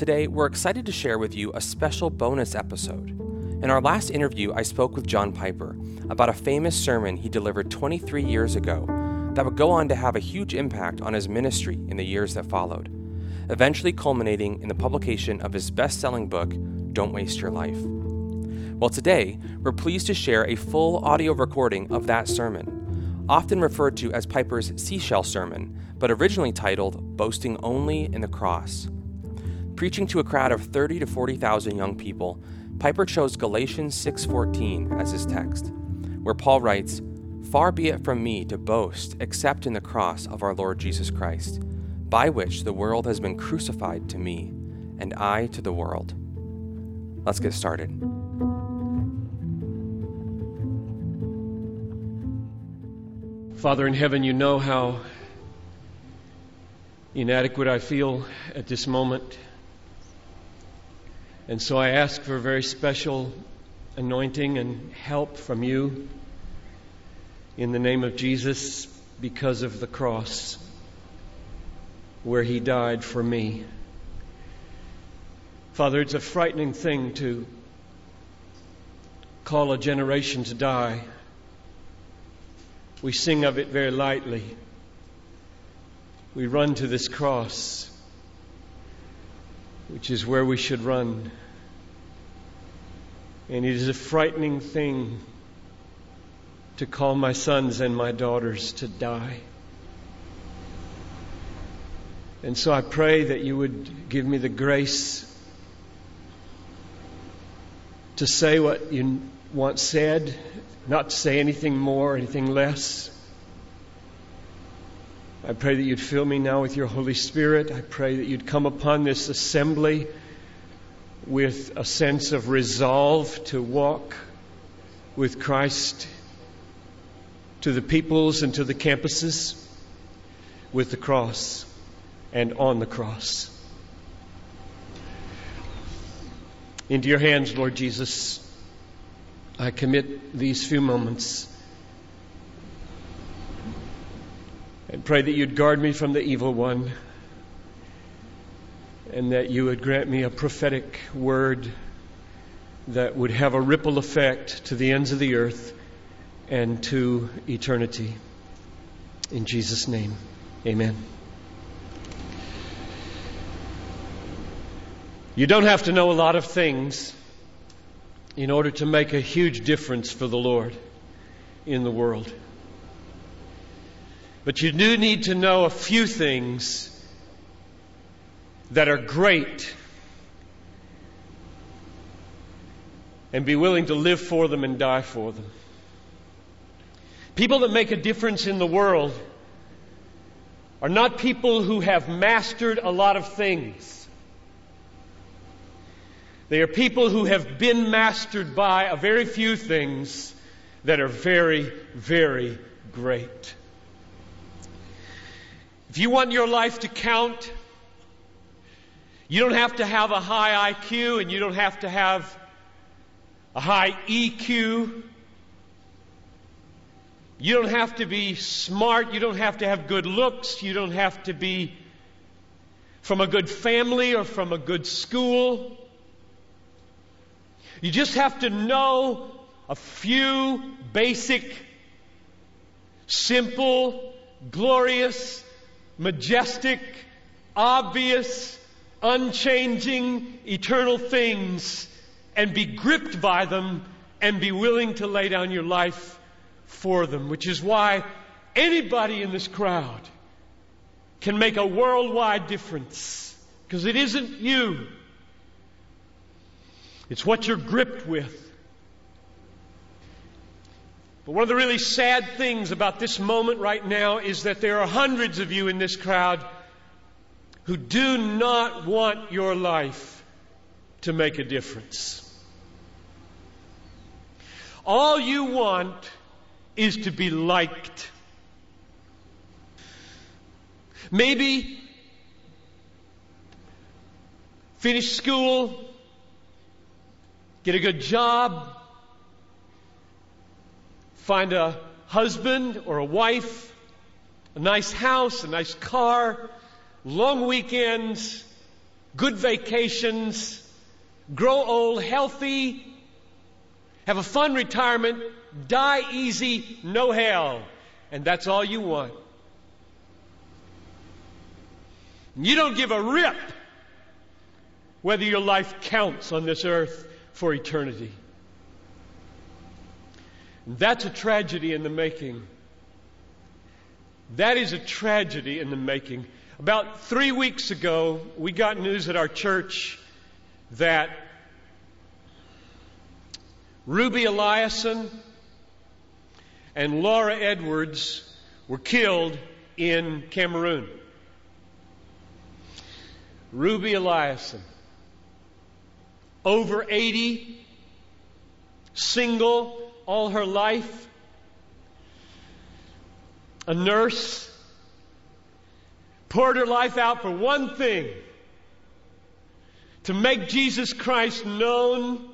Today, we're excited to share with you a special bonus episode. In our last interview, I spoke with John Piper about a famous sermon he delivered 23 years ago that would go on to have a huge impact on his ministry in the years that followed, eventually culminating in the publication of his best selling book, Don't Waste Your Life. Well, today, we're pleased to share a full audio recording of that sermon, often referred to as Piper's Seashell Sermon, but originally titled Boasting Only in the Cross. Preaching to a crowd of 30 to 40,000 young people, Piper chose Galatians 6:14 as his text, where Paul writes, "Far be it from me to boast except in the cross of our Lord Jesus Christ, by which the world has been crucified to me, and I to the world." Let's get started. Father in heaven, you know how inadequate I feel at this moment. And so I ask for a very special anointing and help from you in the name of Jesus because of the cross where he died for me. Father, it's a frightening thing to call a generation to die. We sing of it very lightly. We run to this cross, which is where we should run. And it is a frightening thing to call my sons and my daughters to die. And so I pray that you would give me the grace to say what you want said, not to say anything more, anything less. I pray that you'd fill me now with your Holy Spirit. I pray that you'd come upon this assembly with a sense of resolve to walk with Christ to the peoples and to the campuses with the cross and on the cross. Into your hands, Lord Jesus, I commit these few moments and pray that you'd guard me from the evil one and that you would grant me a prophetic word that would have a ripple effect to the ends of the earth and to eternity. In Jesus' name, amen. You don't have to know a lot of things in order to make a huge difference for the Lord in the world. But you do need to know a few things that are great and be willing to live for them and die for them. People that make a difference in the world are not people who have mastered a lot of things. They are people who have been mastered by a very few things that are very, very great. If you want your life to count, you don't have to have a high IQ and you don't have to have a high EQ. You don't have to be smart. You don't have to have good looks. You don't have to be from a good family or from a good school. You just have to know a few basic, simple, glorious, majestic, obvious, unchanging, eternal things and be gripped by them and be willing to lay down your life for them, which is why anybody in this crowd can make a worldwide difference. Because it isn't you. It's what you're gripped with. But one of the really sad things about this moment right now is that there are hundreds of you in this crowd who do not want your life to make a difference. All you want is to be liked. Maybe finish school, get a good job, find a husband or a wife, a nice house, a nice car, long weekends, good vacations, grow old healthy, have a fun retirement, die easy, no hell. And that's all you want. You don't give a rip whether your life counts on this earth for eternity. That's a tragedy in the making. That is a tragedy in the making. About three weeks ago, we got news at our church that Ruby Eliason and Laura Edwards were killed in Cameroon. Ruby Eliason, over 80, single all her life, a nurse, poured her life out for one thing to make Jesus Christ known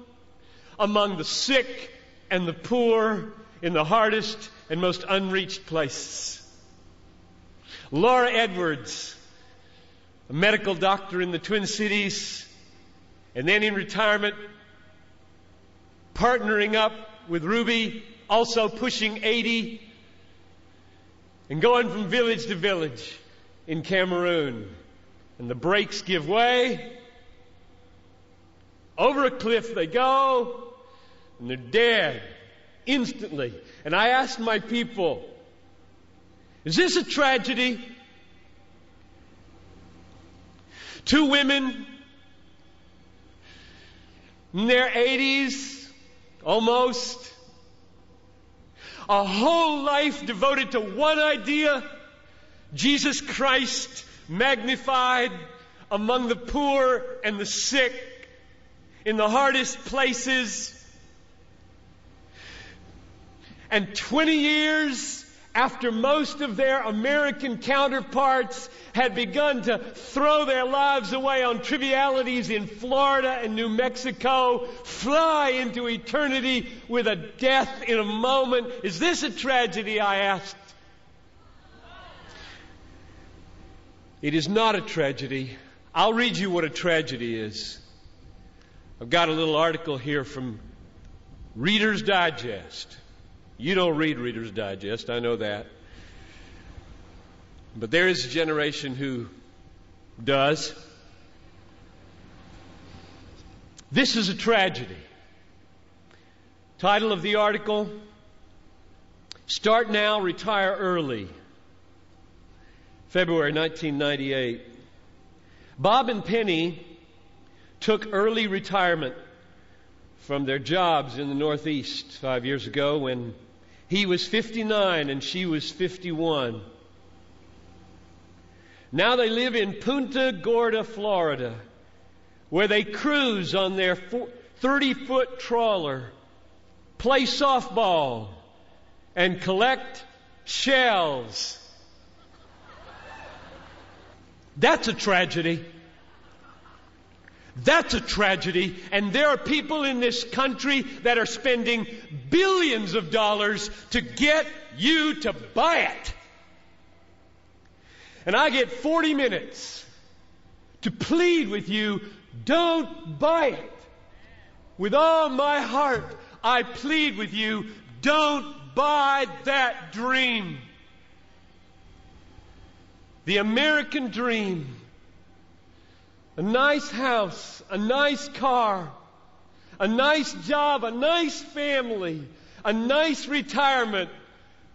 among the sick and the poor in the hardest and most unreached places. Laura Edwards, a medical doctor in the Twin Cities, and then in retirement, partnering up with Ruby, also pushing 80, and going from village to village in Cameroon. And the brakes give way. Over a cliff they go, and they're dead instantly. And I asked my people, is this a tragedy? Two women in their 80s, almost. A whole life devoted to one idea Jesus Christ magnified among the poor and the sick, in the hardest places. And 20 years after most of their American counterparts had begun to throw their lives away on trivialities in Florida and New Mexico, fly into eternity with a death in a moment. Is this a tragedy? I asked. It is not a tragedy. I'll read you what a tragedy is. I've got a little article here from Reader's Digest. You don't read Reader's Digest, I know that. But there is a generation who does. This is a tragedy. Title of the article Start Now, Retire Early. February 1998. Bob and Penny took early retirement from their jobs in the Northeast five years ago when he was 59 and she was 51. Now they live in Punta Gorda, Florida, where they cruise on their 30 foot trawler, play softball, and collect shells. That's a tragedy. That's a tragedy. And there are people in this country that are spending billions of dollars to get you to buy it. And I get 40 minutes to plead with you, don't buy it. With all my heart, I plead with you, don't buy that dream. The American dream a nice house, a nice car, a nice job, a nice family, a nice retirement,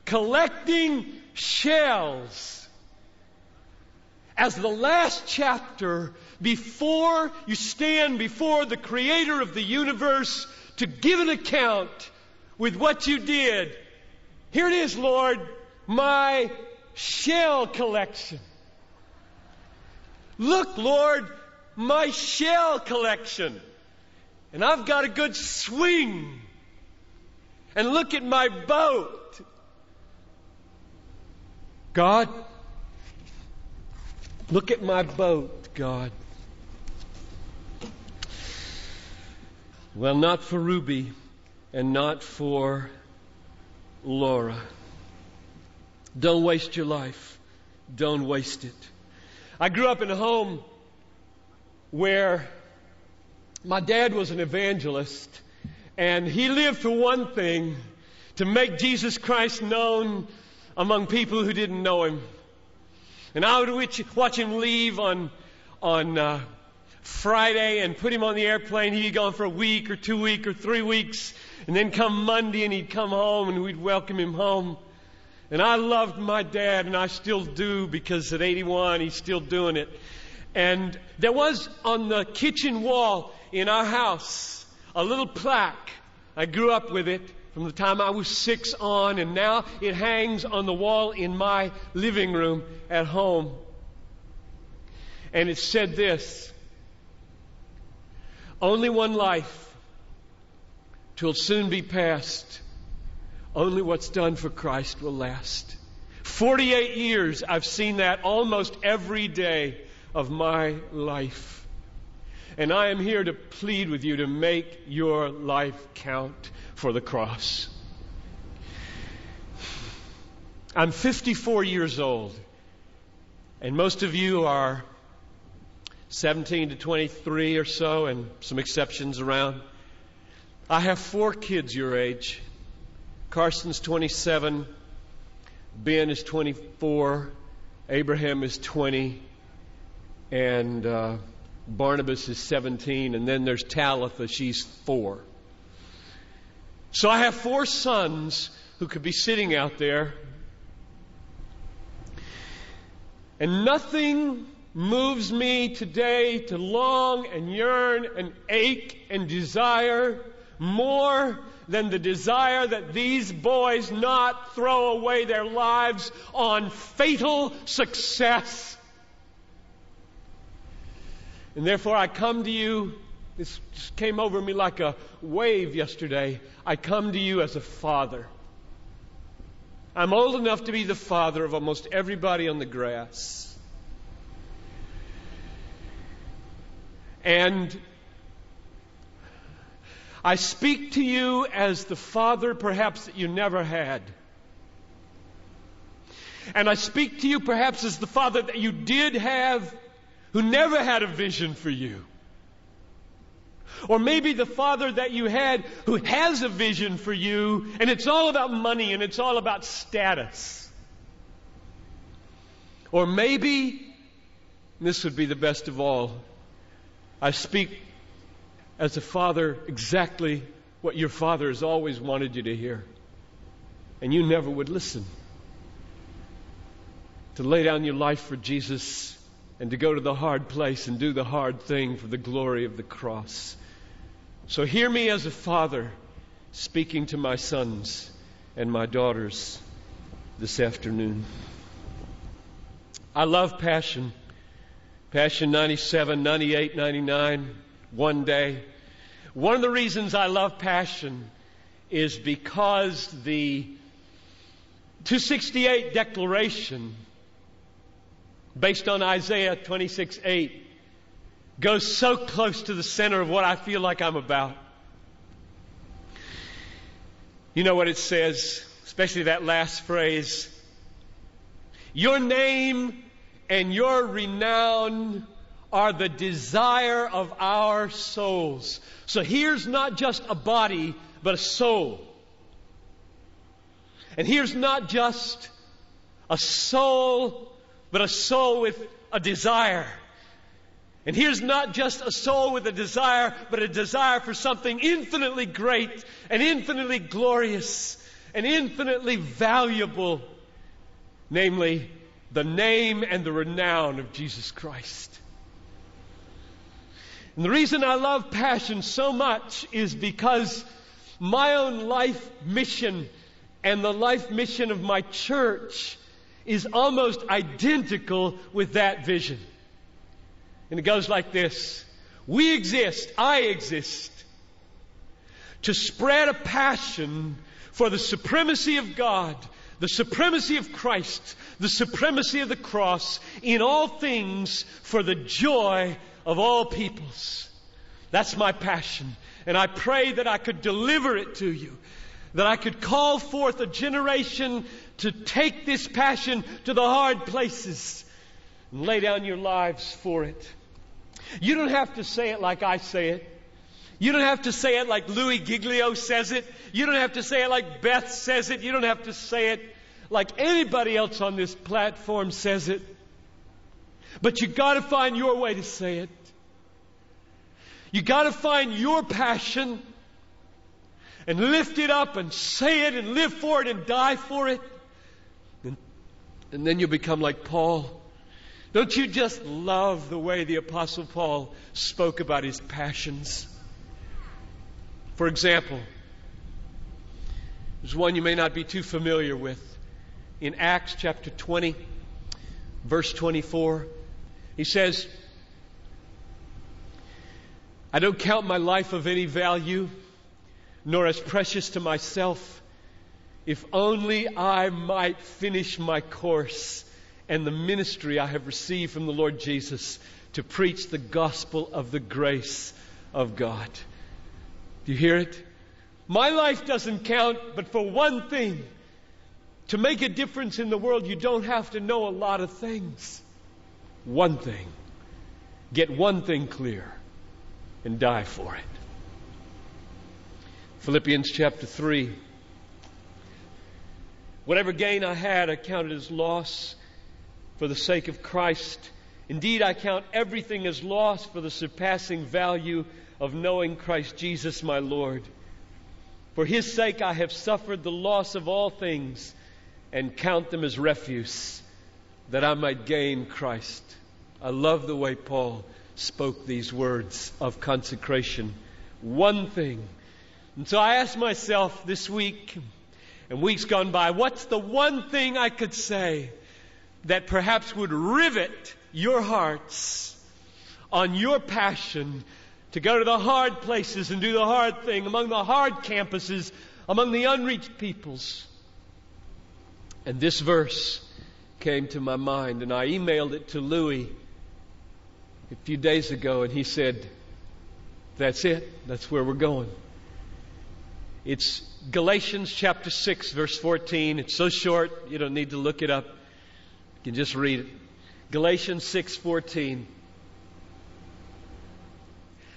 collecting shells. As the last chapter, before you stand before the creator of the universe to give an account with what you did, here it is, Lord, my shell collection. Look, Lord, my shell collection. And I've got a good swing. And look at my boat. God, look at my boat, God. Well, not for Ruby and not for Laura. Don't waste your life. Don't waste it. I grew up in a home where my dad was an evangelist, and he lived for one thing to make Jesus Christ known among people who didn't know him. And I would watch him leave on, on uh, Friday and put him on the airplane. He'd be gone for a week or two weeks or three weeks. And then come Monday and he'd come home and we'd welcome him home. And I loved my dad and I still do because at 81 he's still doing it. And there was on the kitchen wall in our house a little plaque. I grew up with it from the time I was six on, and now it hangs on the wall in my living room at home. And it said this Only one life, twill soon be past. Only what's done for Christ will last. 48 years I've seen that almost every day of my life. And I am here to plead with you to make your life count for the cross. I'm 54 years old, and most of you are 17 to 23 or so, and some exceptions around. I have four kids your age. Karsten's 27, Ben is 24, Abraham is 20, and uh, Barnabas is 17, and then there's Talitha, she's four. So I have four sons who could be sitting out there, and nothing moves me today to long and yearn and ache and desire more than the desire that these boys not throw away their lives on fatal success and therefore, I come to you. This just came over me like a wave yesterday. I come to you as a father. I'm old enough to be the father of almost everybody on the grass. And I speak to you as the father perhaps that you never had. And I speak to you perhaps as the father that you did have who never had a vision for you. Or maybe the father that you had who has a vision for you, and it's all about money and it's all about status. Or maybe, this would be the best of all, I speak as a father exactly what your father has always wanted you to hear. And you never would listen. To lay down your life for Jesus and to go to the hard place and do the hard thing for the glory of the cross. So hear me as a father speaking to my sons and my daughters this afternoon. I love passion. Passion 97, 98, 99, one day. One of the reasons I love passion is because the 268 declaration based on Isaiah 26 8, goes so close to the center of what I feel like I'm about. You know what it says, especially that last phrase Your name and your renown are the desire of our souls. So here's not just a body, but a soul. And here's not just a soul but a soul with a desire. And here's not just a soul with a desire, but a desire for something infinitely great and infinitely glorious and infinitely valuable, namely the name and the renown of Jesus Christ. And the reason I love passion so much is because my own life mission and the life mission of my church is almost identical with that vision. And it goes like this We exist, I exist, to spread a passion for the supremacy of God, the supremacy of Christ, the supremacy of the cross in all things for the joy of all peoples. That's my passion. And I pray that I could deliver it to you that I could call forth a generation to take this passion to the hard places and lay down your lives for it. You don't have to say it like I say it. You don't have to say it like Louis Giglio says it. You don't have to say it like Beth says it. You don't have to say it like anybody else on this platform says it. But you gotta find your way to say it. You gotta find your passion and lift it up and say it and live for it and die for it. And, and then you'll become like Paul. Don't you just love the way the Apostle Paul spoke about his passions? For example, there's one you may not be too familiar with. In Acts chapter 20, verse 24, he says, I don't count my life of any value nor as precious to myself, if only I might finish my course and the ministry I have received from the Lord Jesus to preach the gospel of the grace of God. Do you hear it? My life doesn't count, but for one thing, to make a difference in the world, you don't have to know a lot of things. One thing. Get one thing clear and die for it. Philippians chapter 3. Whatever gain I had, I counted as loss for the sake of Christ. Indeed, I count everything as loss for the surpassing value of knowing Christ Jesus my Lord. For his sake I have suffered the loss of all things and count them as refuse that I might gain Christ. I love the way Paul spoke these words of consecration. One thing and so I asked myself this week and weeks gone by, what's the one thing I could say that perhaps would rivet your hearts on your passion to go to the hard places and do the hard thing among the hard campuses, among the unreached peoples? And this verse came to my mind, and I emailed it to Louis a few days ago, and he said, That's it. That's where we're going. It's Galatians chapter 6, verse 14. It's so short, you don't need to look it up. You can just read it. Galatians 6:14.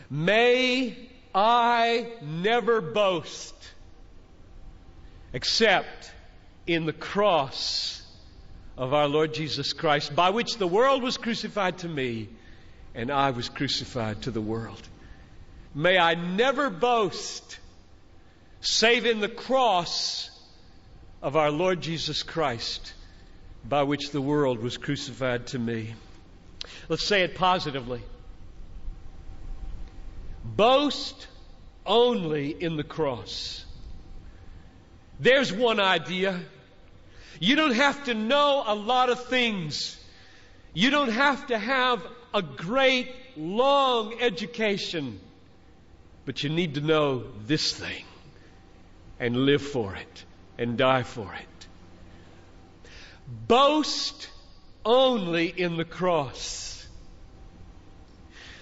May I never boast except in the cross of our Lord Jesus Christ, by which the world was crucified to me and I was crucified to the world. May I never boast save in the cross of our Lord Jesus Christ, by which the world was crucified to me. Let's say it positively. Boast only in the cross. There's one idea. You don't have to know a lot of things. You don't have to have a great, long education. But you need to know this thing and live for it and die for it. Boast only in the cross.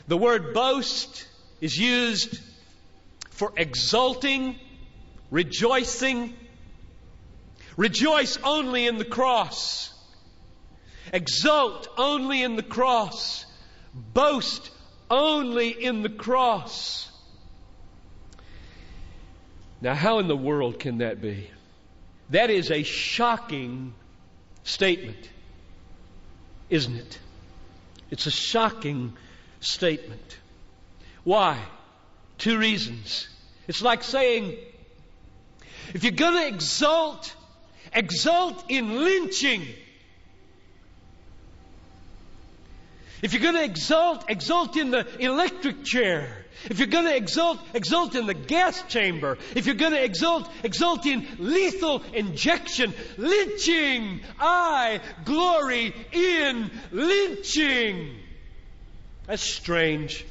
The word boast is used for exulting, rejoicing. Rejoice only in the cross. Exult only in the cross. Boast only in the cross. Now, how in the world can that be? That is a shocking statement, isn't it? It's a shocking statement. Why? Two reasons. It's like saying, if you're going to exult, exult in lynching. If you're going to exult, exult in the electric chair. If you're going to exult, exult in the gas chamber. If you're going to exult, exult in lethal injection. Lynching. I glory in lynching. That's strange.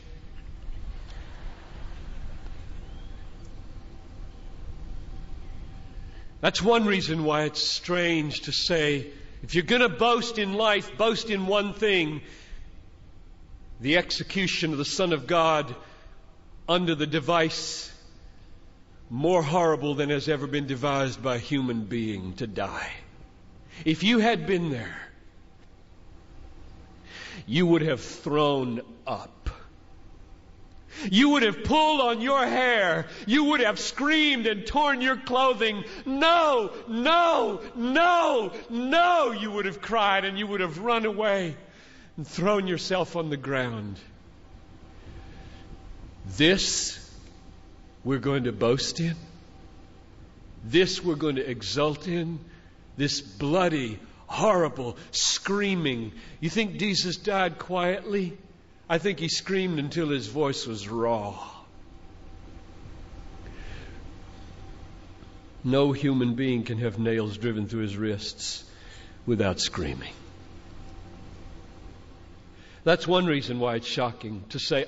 That's one reason why it's strange to say, if you're going to boast in life, boast in one thing the execution of the Son of God under the device more horrible than has ever been devised by a human being to die. If you had been there, you would have thrown up You would have pulled on your hair. You would have screamed and torn your clothing. No, no, no, no, you would have cried and you would have run away and thrown yourself on the ground. This we're going to boast in. This we're going to exult in. This bloody, horrible, screaming. You think Jesus died quietly? I think he screamed until his voice was raw. No human being can have nails driven through his wrists without screaming. That's one reason why it's shocking to say,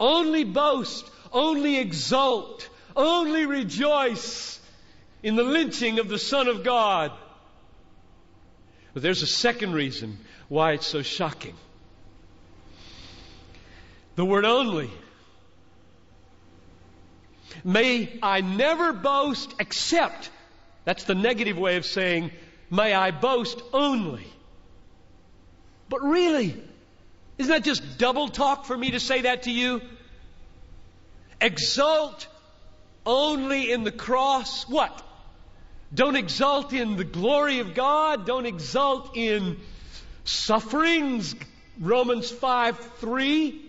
only boast, only exult, only rejoice in the lynching of the Son of God. But there's a second reason why it's so shocking. The word only. May I never boast except, that's the negative way of saying, may I boast only. But really, isn't that just double talk for me to say that to you? Exult only in the cross. What? Don't exult in the glory of God. Don't exult in sufferings. Romans 5 3.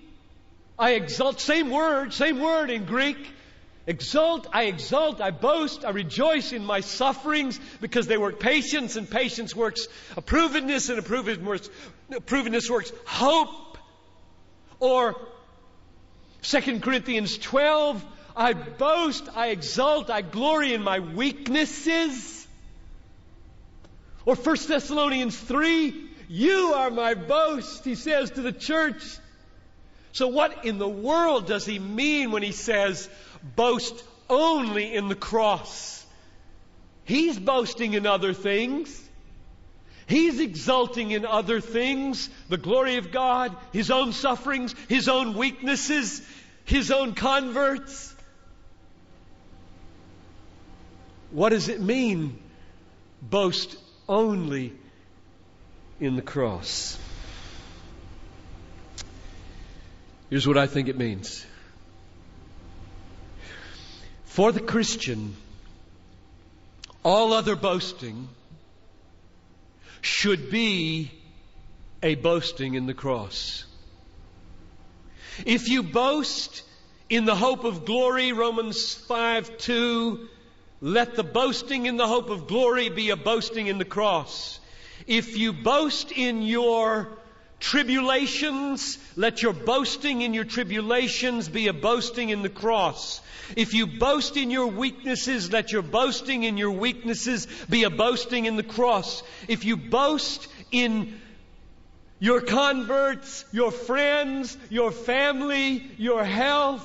I exult, same word, same word in Greek. Exult, I exult, I boast, I rejoice in my sufferings because they work patience, and patience works approvedness, and approvedness works, works hope. Or 2 Corinthians 12, I boast, I exult, I glory in my weaknesses. Or 1 Thessalonians 3, you are my boast, he says to the church. So, what in the world does he mean when he says, boast only in the cross? He's boasting in other things. He's exulting in other things the glory of God, his own sufferings, his own weaknesses, his own converts. What does it mean? Boast only in the cross. Here's what I think it means. For the Christian, all other boasting should be a boasting in the cross. If you boast in the hope of glory, Romans 5 2, let the boasting in the hope of glory be a boasting in the cross. If you boast in your tribulations, let your boasting in your tribulations be a boasting in the cross. If you boast in your weaknesses, let your boasting in your weaknesses be a boasting in the cross. If you boast in your converts, your friends, your family, your health,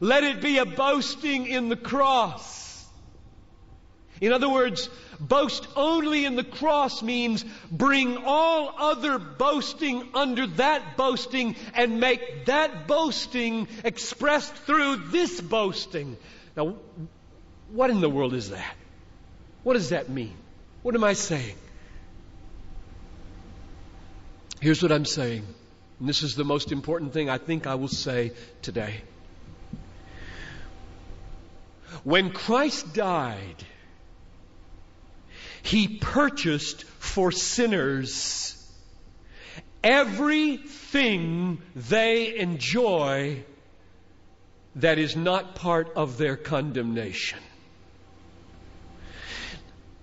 let it be a boasting in the cross. In other words, boast only in the cross means bring all other boasting under that boasting and make that boasting expressed through this boasting. Now, what in the world is that? What does that mean? What am I saying? Here's what I'm saying, and this is the most important thing I think I will say today. When Christ died, he purchased for sinners everything they enjoy that is not part of their condemnation.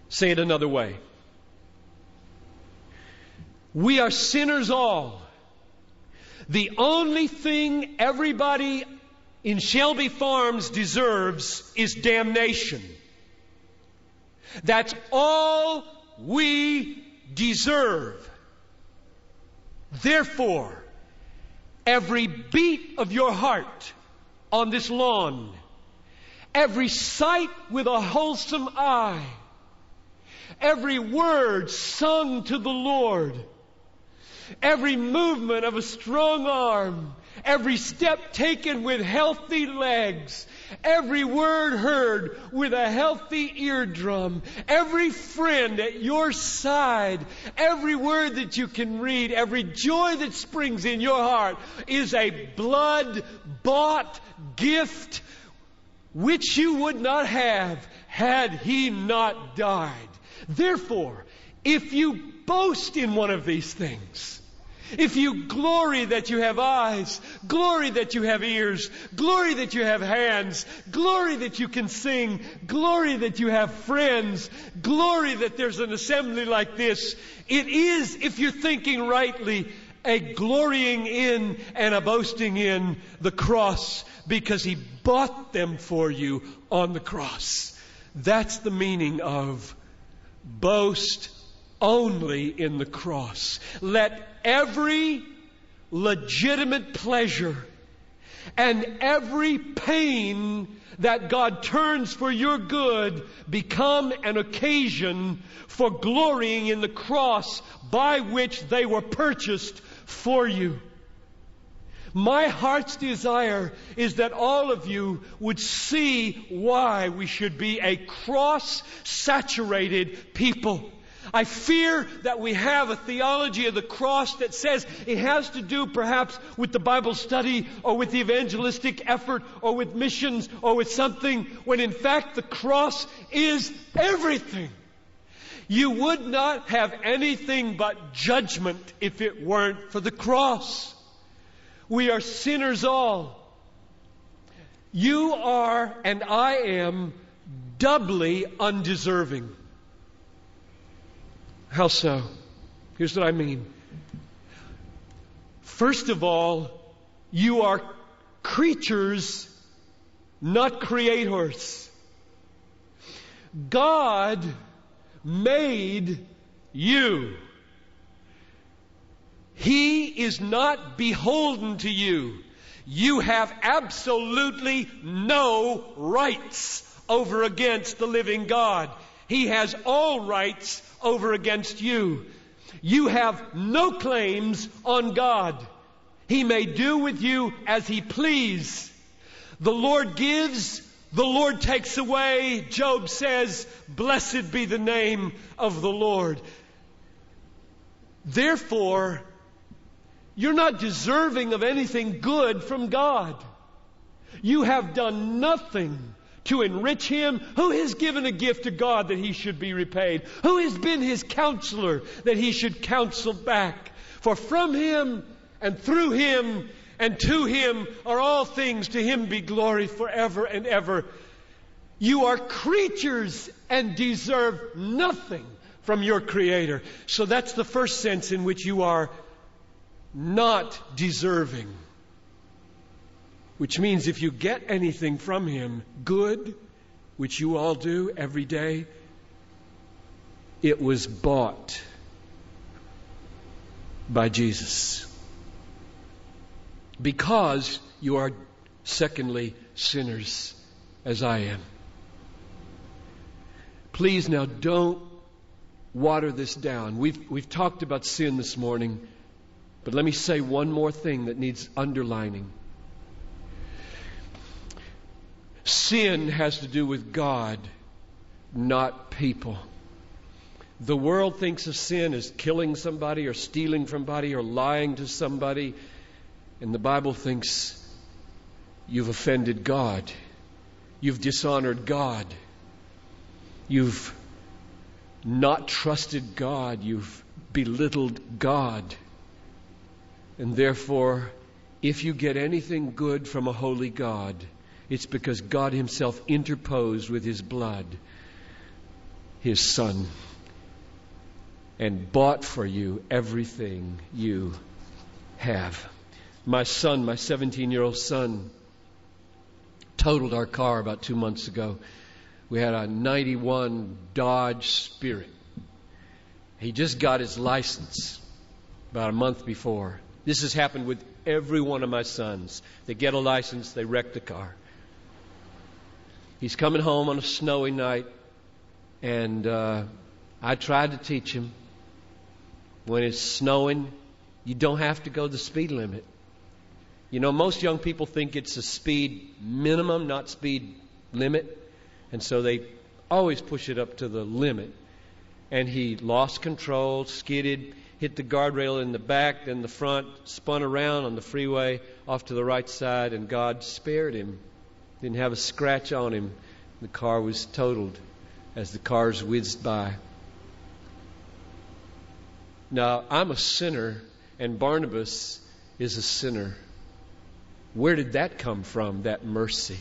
Say it another way. We are sinners all. The only thing everybody in Shelby Farms deserves is damnation. That's all we deserve. Therefore, every beat of your heart on this lawn, every sight with a wholesome eye, every word sung to the Lord, every movement of a strong arm, every step taken with healthy legs, every word heard with a healthy eardrum, every friend at your side, every word that you can read, every joy that springs in your heart is a blood bought gift which you would not have had he not died. Therefore, if you boast in one of these things, if you glory that you have eyes, glory that you have ears, glory that you have hands, glory that you can sing, glory that you have friends, glory that there's an assembly like this, it is, if you're thinking rightly, a glorying in and a boasting in the cross because He bought them for you on the cross. That's the meaning of boast only in the cross. Let every legitimate pleasure and every pain that God turns for your good become an occasion for glorying in the cross by which they were purchased for you. My heart's desire is that all of you would see why we should be a cross saturated people. I fear that we have a theology of the cross that says it has to do perhaps with the Bible study or with the evangelistic effort or with missions or with something when in fact the cross is everything. You would not have anything but judgment if it weren't for the cross. We are sinners all. You are and I am doubly undeserving. How so? Here's what I mean. First of all, you are creatures, not creators. God made you. He is not beholden to you. You have absolutely no rights over against the living God. He has all rights over against you. You have no claims on God. He may do with you as He please. The Lord gives, the Lord takes away. Job says, Blessed be the name of the Lord. Therefore, you're not deserving of anything good from God. You have done nothing to enrich him? Who has given a gift to God that he should be repaid? Who has been his counselor that he should counsel back? For from him and through him and to him are all things. To him be glory forever and ever. You are creatures and deserve nothing from your Creator. So that's the first sense in which you are not deserving. Which means if you get anything from Him, good, which you all do every day, it was bought by Jesus. Because you are, secondly, sinners, as I am. Please now don't water this down. We've, we've talked about sin this morning, but let me say one more thing that needs underlining. Sin has to do with God, not people. The world thinks of sin as killing somebody or stealing from somebody or lying to somebody. And the Bible thinks you've offended God. You've dishonored God. You've not trusted God. You've belittled God. And therefore, if you get anything good from a holy God, it's because God Himself interposed with His blood, His Son, and bought for you everything you have. My son, my 17 year old son, totaled our car about two months ago. We had a 91 Dodge Spirit. He just got his license about a month before. This has happened with every one of my sons. They get a license, they wreck the car. He's coming home on a snowy night, and uh, I tried to teach him when it's snowing, you don't have to go the speed limit. You know, most young people think it's a speed minimum, not speed limit. And so they always push it up to the limit. And he lost control, skidded, hit the guardrail in the back, then the front, spun around on the freeway off to the right side, and God spared him. Didn't have a scratch on him. The car was totaled as the cars whizzed by. Now, I'm a sinner, and Barnabas is a sinner. Where did that come from, that mercy?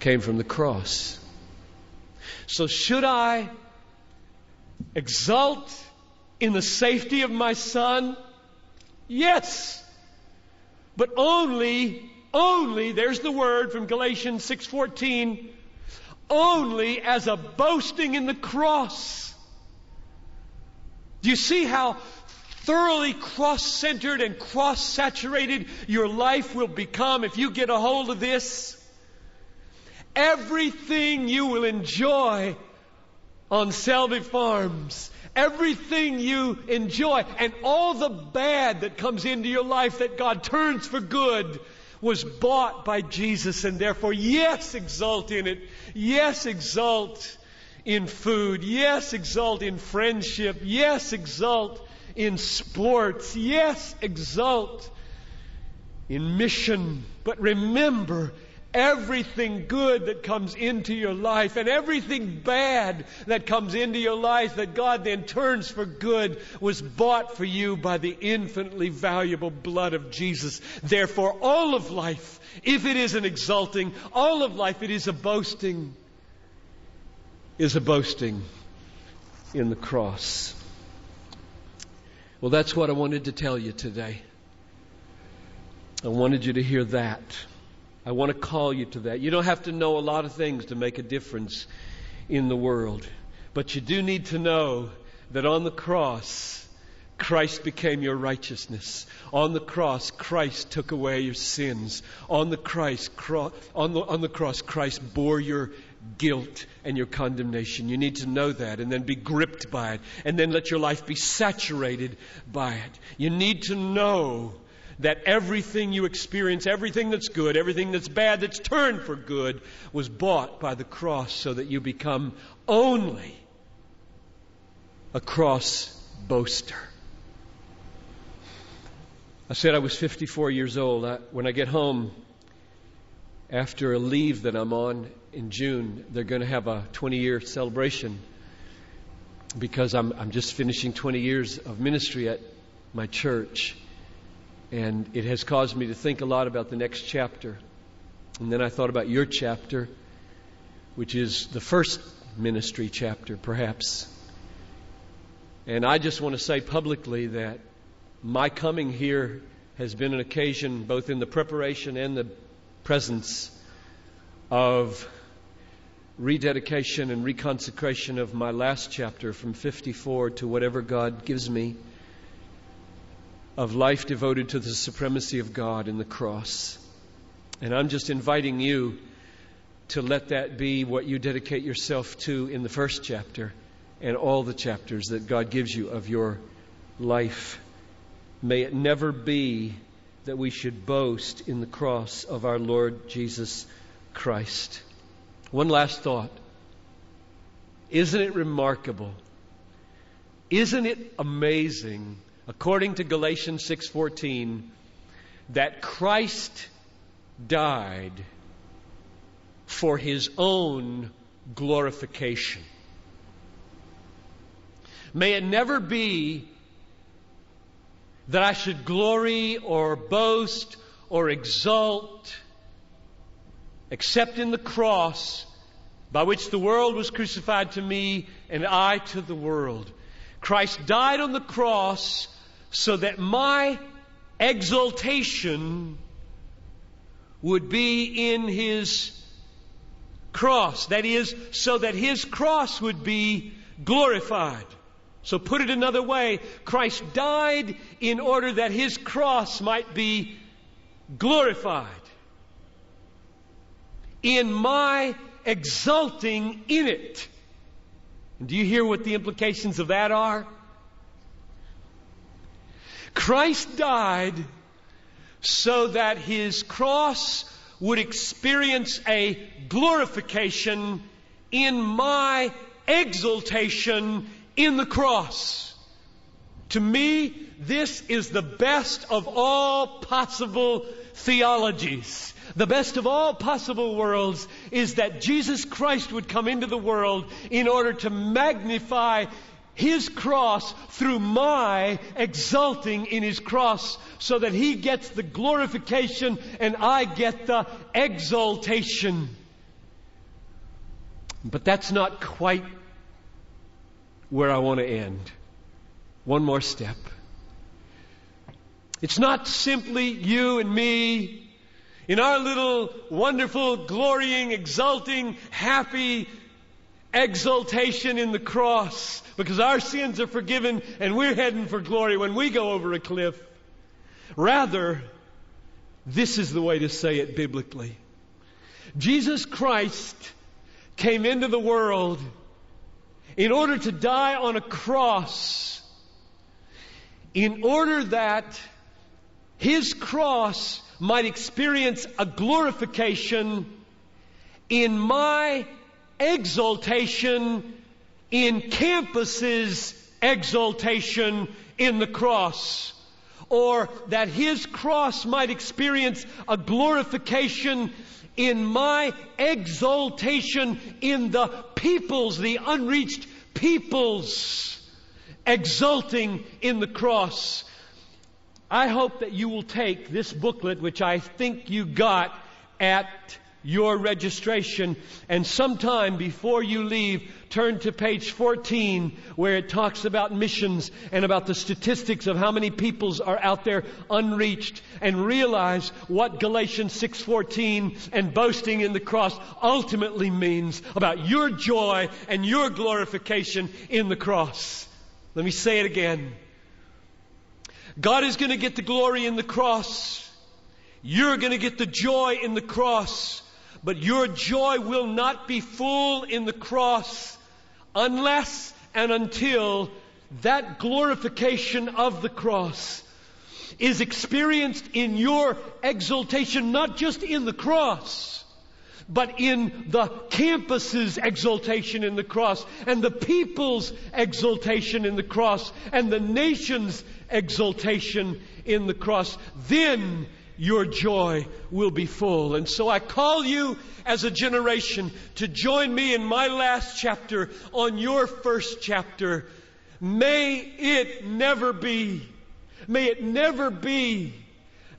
Came from the cross. So, should I exult in the safety of my son? Yes. But only, only, there's the word from Galatians 6:14, only as a boasting in the cross. Do you see how thoroughly cross centered and cross saturated your life will become if you get a hold of this? Everything you will enjoy on Shelby Farms, everything you enjoy, and all the bad that comes into your life that God turns for good was bought by Jesus, and therefore, yes, exult in it. Yes, exult in food. Yes, exult in friendship. Yes, exult in sports. Yes, exult in mission. But remember, everything good that comes into your life and everything bad that comes into your life that God then turns for good was bought for you by the infinitely valuable blood of Jesus. Therefore, all of life, if it is an exulting, all of life, it is a boasting, is a boasting in the cross. Well, that's what I wanted to tell you today. I wanted you to hear that. I want to call you to that. You don't have to know a lot of things to make a difference in the world. But you do need to know that on the cross, Christ became your righteousness. On the cross, Christ took away your sins. On the, Christ, cro- on, the, on the cross, Christ bore your guilt and your condemnation. You need to know that and then be gripped by it and then let your life be saturated by it. You need to know that everything you experience, everything that's good, everything that's bad, that's turned for good, was bought by the cross so that you become only a cross boaster. I said I was 54 years old. I, when I get home after a leave that I'm on in June, they're going to have a 20 year celebration because I'm, I'm just finishing 20 years of ministry at my church. And it has caused me to think a lot about the next chapter. And then I thought about your chapter, which is the first ministry chapter, perhaps. And I just want to say publicly that my coming here has been an occasion, both in the preparation and the presence, of rededication and reconsecration of my last chapter from 54 to whatever God gives me of life devoted to the supremacy of God in the cross. And I'm just inviting you to let that be what you dedicate yourself to in the first chapter and all the chapters that God gives you of your life. May it never be that we should boast in the cross of our Lord Jesus Christ. One last thought. Isn't it remarkable? Isn't it amazing according to Galatians 6:14 that Christ died for his own glorification. May it never be that I should glory or boast or exult except in the cross by which the world was crucified to me and I to the world. Christ died on the cross so that my exaltation would be in his cross. That is, so that his cross would be glorified. So, put it another way Christ died in order that his cross might be glorified. In my exulting in it. Do you hear what the implications of that are? Christ died so that his cross would experience a glorification in my exaltation in the cross. To me, this is the best of all possible theologies. The best of all possible worlds is that Jesus Christ would come into the world in order to magnify his cross through my exulting in his cross so that he gets the glorification and I get the exaltation. But that's not quite where I want to end. One more step. It's not simply you and me in our little wonderful, glorying, exulting, happy exultation in the cross because our sins are forgiven and we're heading for glory when we go over a cliff. Rather, this is the way to say it biblically. Jesus Christ came into the world in order to die on a cross, in order that his cross might experience a glorification in my exaltation in campus's exaltation in the cross. Or that his cross might experience a glorification in my exaltation in the peoples, the unreached peoples, exulting in the cross. I hope that you will take this booklet, which I think you got at your registration. And sometime before you leave, turn to page 14 where it talks about missions and about the statistics of how many peoples are out there unreached and realize what Galatians 6:14 and boasting in the cross ultimately means about your joy and your glorification in the cross. Let me say it again. God is going to get the glory in the cross. You're going to get the joy in the cross. But your joy will not be full in the cross unless and until that glorification of the cross is experienced in your exaltation, not just in the cross, but in the campus's exaltation in the cross, and the people's exaltation in the cross, and the nation's exaltation in the cross. Then your joy will be full. And so I call you as a generation to join me in my last chapter on your first chapter. May it never be, may it never be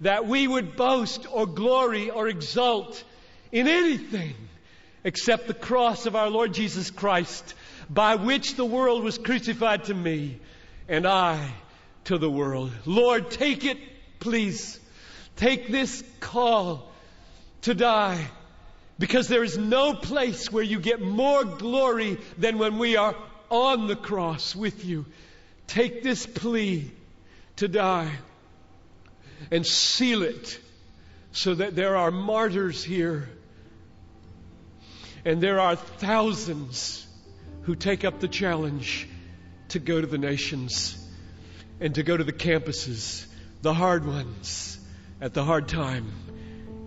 that we would boast or glory or exult in anything except the cross of our Lord Jesus Christ, by which the world was crucified to me and I to the world. Lord, take it, please. Take this call to die. Because there is no place where you get more glory than when we are on the cross with you. Take this plea to die and seal it so that there are martyrs here. And there are thousands who take up the challenge to go to the nations and to go to the campuses, the hard ones at the hard time,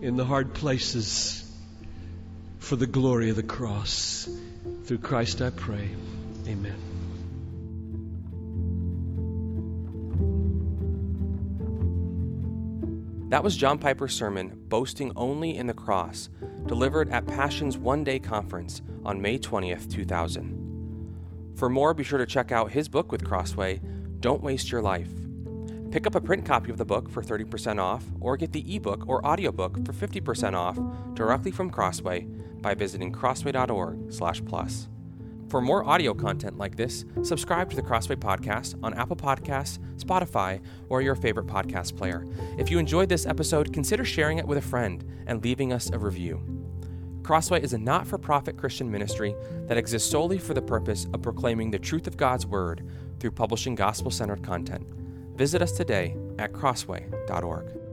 in the hard places, for the glory of the cross. Through Christ I pray. Amen. That was John Piper's sermon, Boasting Only in the Cross, delivered at Passion's one day conference on May 20th, 2000. For more, be sure to check out his book with Crossway, Don't Waste Your Life Pick up a print copy of the book for 30% off, or get the ebook or audiobook for 50% off directly from Crossway by visiting crossway.org/plus. For more audio content like this, subscribe to the Crossway Podcast on Apple Podcasts, Spotify, or your favorite podcast player. If you enjoyed this episode, consider sharing it with a friend and leaving us a review. Crossway is a not for profit Christian ministry that exists solely for the purpose of proclaiming the truth of God's Word through publishing gospel centered content. Visit us today at crossway.org.